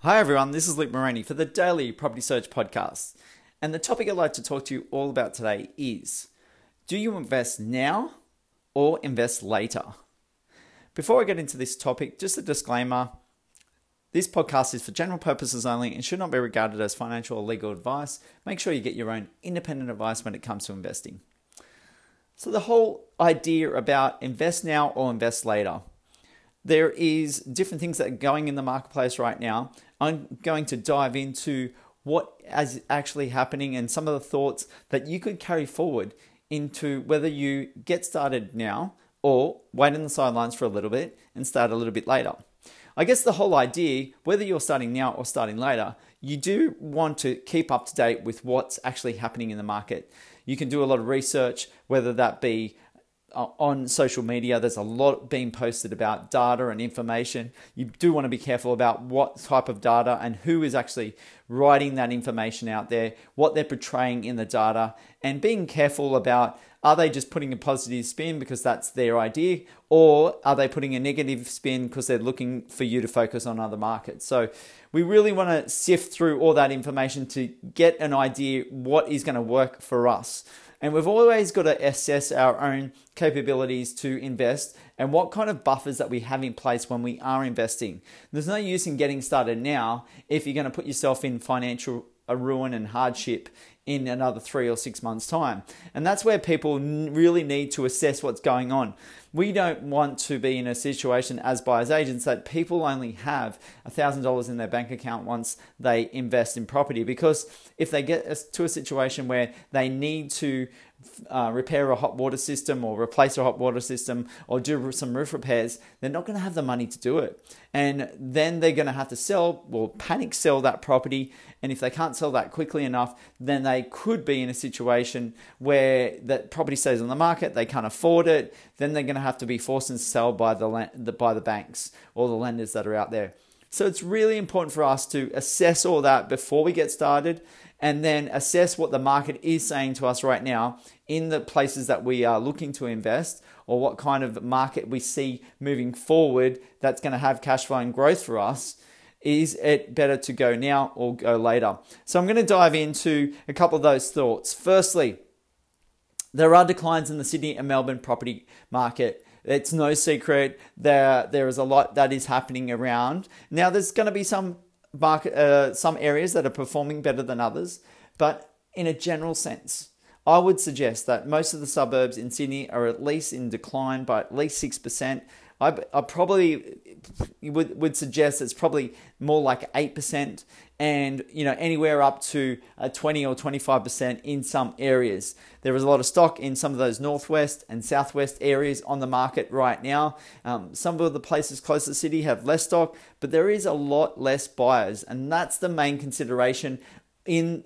Hi, everyone. This is Luke Moroney for the Daily Property Search Podcast. And the topic I'd like to talk to you all about today is Do you invest now or invest later? Before I get into this topic, just a disclaimer this podcast is for general purposes only and should not be regarded as financial or legal advice. Make sure you get your own independent advice when it comes to investing. So, the whole idea about invest now or invest later there is different things that are going in the marketplace right now. I'm going to dive into what is actually happening and some of the thoughts that you could carry forward into whether you get started now or wait on the sidelines for a little bit and start a little bit later. I guess the whole idea, whether you're starting now or starting later, you do want to keep up to date with what's actually happening in the market. You can do a lot of research, whether that be Uh, on social media. There's a lot being posted about data and information. You do want to be careful about what type of data and who is actually writing that information out there, what they're portraying in the data, and being careful about are they just putting a positive spin because that's their idea, or are they putting a negative spin because they're looking for you to focus on other markets? So we really want to sift through all that information to get an idea what is going to work for us. And we've always got to assess our own capabilities to invest and what kind of buffers that we have in place when we are investing. There's no use in getting started now if you're going to put yourself in financial uh, ruin and hardship in another three or six months' time. And that's where people really need to assess what's going on. We don't want to be in a situation as buyers agents that people only have $1,000 in their bank account once they invest in property because if they get to a situation where they need to uh, repair a hot water system or replace a hot water system or do some roof repairs, they're not going to have the money to do it. And then they're going to have to sell, well, panic sell that property. And if they can't sell that quickly enough, then they could be in a situation where that property stays on the market, they can't afford it, then they're going to have to be forced to sell by the, by the banks or the lenders that are out there. So it's really important for us to assess all that before we get started and then assess what the market is saying to us right now in the places that we are looking to invest or what kind of market we see moving forward that's going to have cash flow and growth for us. Is it better to go now or go later? So I'm going to dive into a couple of those thoughts. Firstly, there are declines in the Sydney and Melbourne property market. It's no secret there there is a lot that is happening around. Now there's going to be some market, uh, some areas that are performing better than others, but in a general sense, I would suggest that most of the suburbs in Sydney are at least in decline by at least 6%. I, I probably would, would suggest it's probably more like 8% and you know anywhere up to a 20 or 25% in some areas. There is a lot of stock in some of those northwest and southwest areas on the market right now. Um, some of the places close to the city have less stock, but there is a lot less buyers, and that's the main consideration in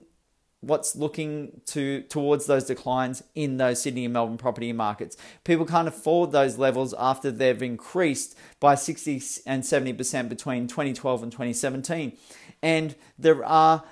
what's looking to towards those declines in those Sydney and Melbourne property markets. People can't afford those levels after they've increased by 60 and 70% between 2012 and 2017. And there are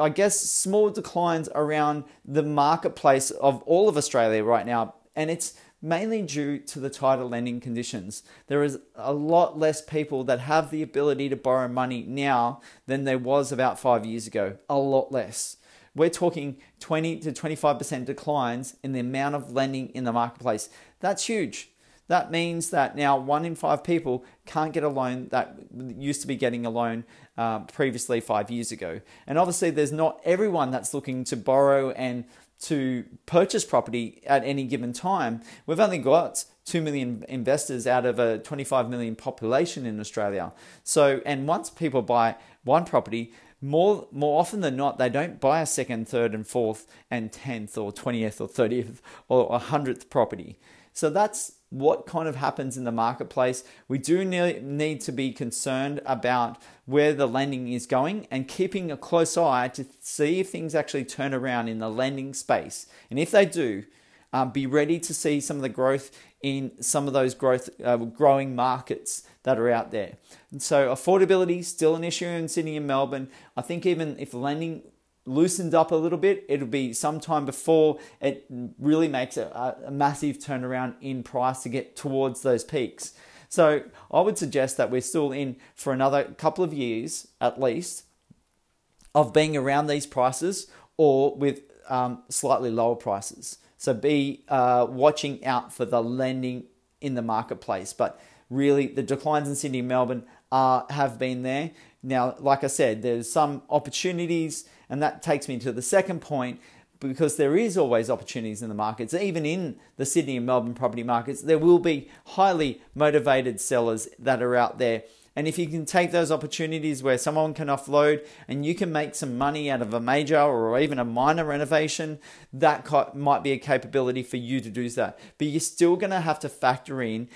I guess small declines around the marketplace of all of Australia right now and it's mainly due to the tighter lending conditions. There is a lot less people that have the ability to borrow money now than there was about 5 years ago. A lot less we're talking 20 to 25% declines in the amount of lending in the marketplace. That's huge. That means that now one in five people can't get a loan that used to be getting a loan uh, previously five years ago. And obviously, there's not everyone that's looking to borrow and to purchase property at any given time. We've only got 2 million investors out of a 25 million population in Australia. So, and once people buy one property, more more often than not, they don't buy a second, third, and fourth, and tenth, or twentieth, or thirtieth, or a hundredth property. So that's what kind of happens in the marketplace. We do need to be concerned about where the lending is going and keeping a close eye to see if things actually turn around in the lending space. And if they do, um, be ready to see some of the growth in some of those growth uh, growing markets that are out there. And so affordability still an issue in Sydney and Melbourne. I think even if lending loosened up a little bit, it'll be sometime before it really makes a, a massive turnaround in price to get towards those peaks. So I would suggest that we're still in for another couple of years at least of being around these prices or with um, slightly lower prices. So be uh, watching out for the lending in the marketplace. But really, the declines in Sydney and Melbourne are, have been there. Now, like I said, there's some opportunities, and that takes me to the second point because there is always opportunities in the markets, even in the Sydney and Melbourne property markets, there will be highly motivated sellers that are out there and if you can take those opportunities where someone can offload and you can make some money out of a major or even a minor renovation, that might be a capability for you to do that. But you're still going to have to factor in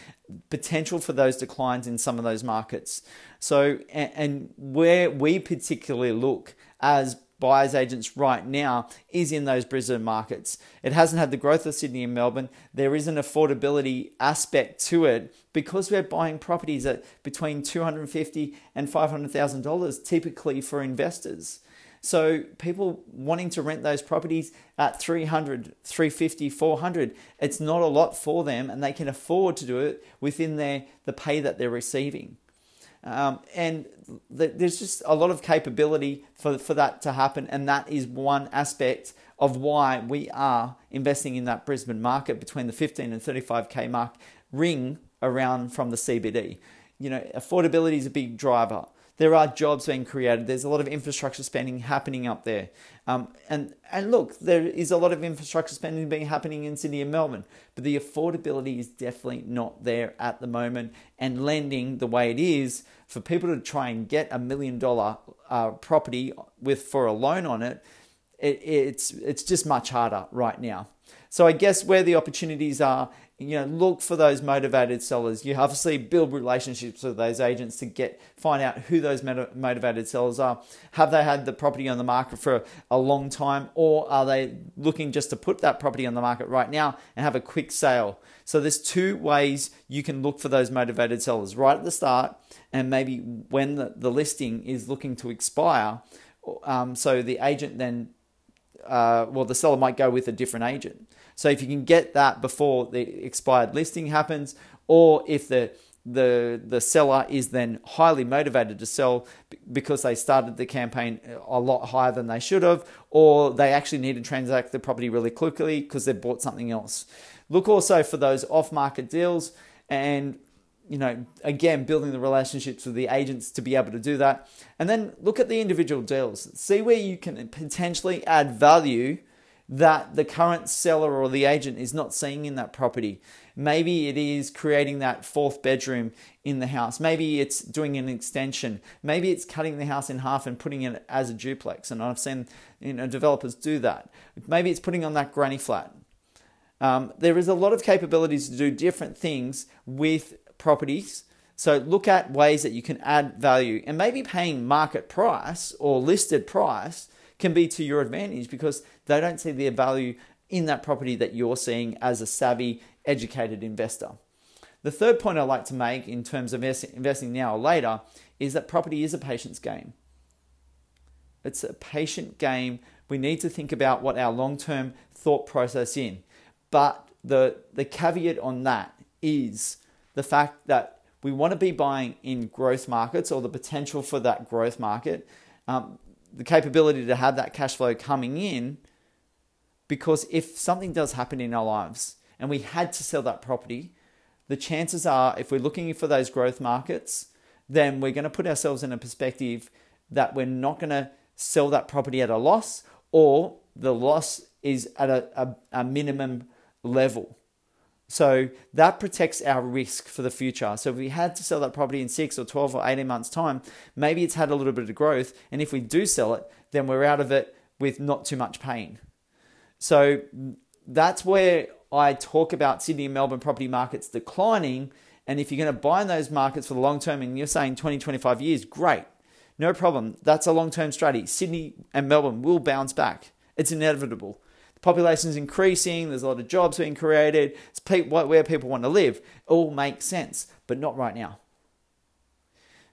potential for those declines in some of those markets. So, and where we particularly look as buyers agents right now is in those Brisbane markets. It hasn't had the growth of Sydney and Melbourne. There is an affordability aspect to it because we're buying properties at between $250 and $500,000 typically for investors. So people wanting to rent those properties at 300, 350, 400, it's not a lot for them and they can afford to do it within their the pay that they're receiving. Um, and th- there's just a lot of capability for, for that to happen. And that is one aspect of why we are investing in that Brisbane market between the 15 and 35K mark ring around from the CBD. You know, affordability is a big driver. There are jobs being created. There's a lot of infrastructure spending happening up there. Um, and, and look, there is a lot of infrastructure spending being happening in Sydney and Melbourne, but the affordability is definitely not there at the moment. And lending the way it is for people to try and get a million dollar uh, property with for a loan on it, it, it's it's just much harder right now. So I guess where the opportunities are you know look for those motivated sellers. You obviously build relationships with those agents to get find out who those motivated sellers are. Have they had the property on the market for a long time or are they looking just to put that property on the market right now and have a quick sale? So there's two ways you can look for those motivated sellers right at the start and maybe when the, the listing is looking to expire. Um, so the agent then uh, well the seller might go with a different agent so if you can get that before the expired listing happens, or if the the the seller is then highly motivated to sell because they started the campaign uh, a lot higher than they should have, or they actually need to transact the property really quickly because they bought something else. Look also for those off-market deals and you know again building the relationships with the agents to be able to do that and then look at the individual deals see where you can potentially add value that the current seller or the agent is not seeing in that property. Maybe it is creating that fourth bedroom in the house. Maybe it's doing an extension. Maybe it's cutting the house in half and putting it as a duplex. And I've seen you know, developers do that. Maybe it's putting on that granny flat. Um, there is a lot of capabilities to do different things with properties. So look at ways that you can add value and maybe paying market price or listed price can be to your advantage because they don't see the value in that property that you're seeing as a savvy, educated investor. The third point I'd like to make in terms of investing now or later is that property is a patience game. It's a patient game. We need to think about what our long term thought process in. But the, the caveat on that is the fact that we want to be buying in growth markets or the potential for that growth market. Um, the capability to have that cash flow coming in because if something does happen in our lives and we had to sell that property, the chances are if we're looking for those growth markets, then we're going to put ourselves in a perspective that we're not going to sell that property at a loss or the loss is at a, a, a minimum level. So that protects our risk for the future. So if we had to sell that property in six or 12 or 18 months' time, maybe it's had a little bit of growth. And if we do sell it, then we're out of it with not too much pain. So that's where I talk about Sydney and Melbourne property markets declining. And if you're going to buy in those markets for the long term and you're saying 20, 25 years, great. No problem. That's a long term strategy. Sydney and Melbourne will bounce back. It's inevitable. Population is increasing, there's a lot of jobs being created, it's where people want to live. It all makes sense, but not right now.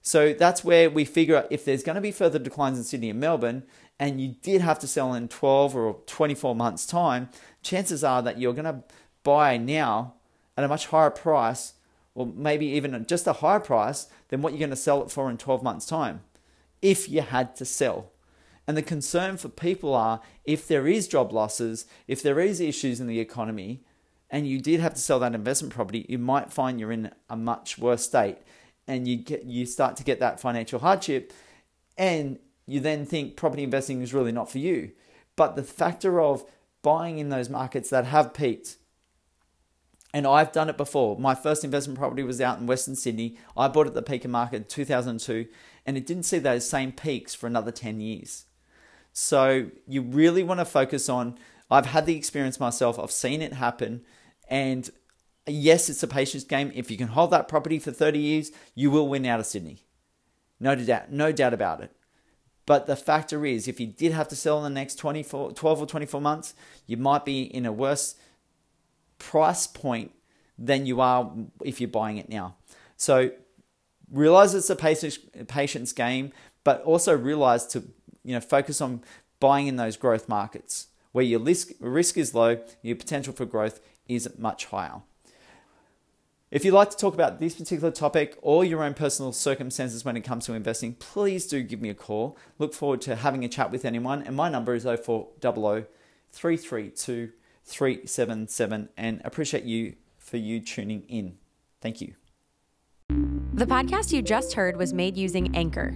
So that's where we figure out if there's going to be further declines in Sydney and Melbourne, and you did have to sell in 12 or 24 months' time, chances are that you're going to buy now at a much higher price or maybe even just a higher price than what you're going to sell it for in 12 months' time if you had to sell. And the concern for people are if there is job losses, if there is issues in the economy, and you did have to sell that investment property, you might find you're in a much worse state, and you get you start to get that financial hardship, and you then think property investing is really not for you. But the factor of buying in those markets that have peaked, and I've done it before. My first investment property was out in Western Sydney. I bought it at the peak of market in 2002, and it didn't see those same peaks for another 10 years. So you really want to focus on. I've had the experience myself. I've seen it happen, and yes, it's a patience game. If you can hold that property for 30 years, you will win out of Sydney. No doubt, no doubt about it. But the factor is, if you did have to sell in the next 24, 12 or 24 months, you might be in a worse price point than you are if you're buying it now. So realize it's a patience, patience game, but also realize to you know focus on buying in those growth markets where your risk, risk is low, your potential for growth is much higher. If you'd like to talk about this particular topic or your own personal circumstances when it comes to investing, please do give me a call. Look forward to having a chat with anyone. And my number is 0400 332 377 and appreciate you for you tuning in. Thank you. The podcast you just heard was made using Anchor.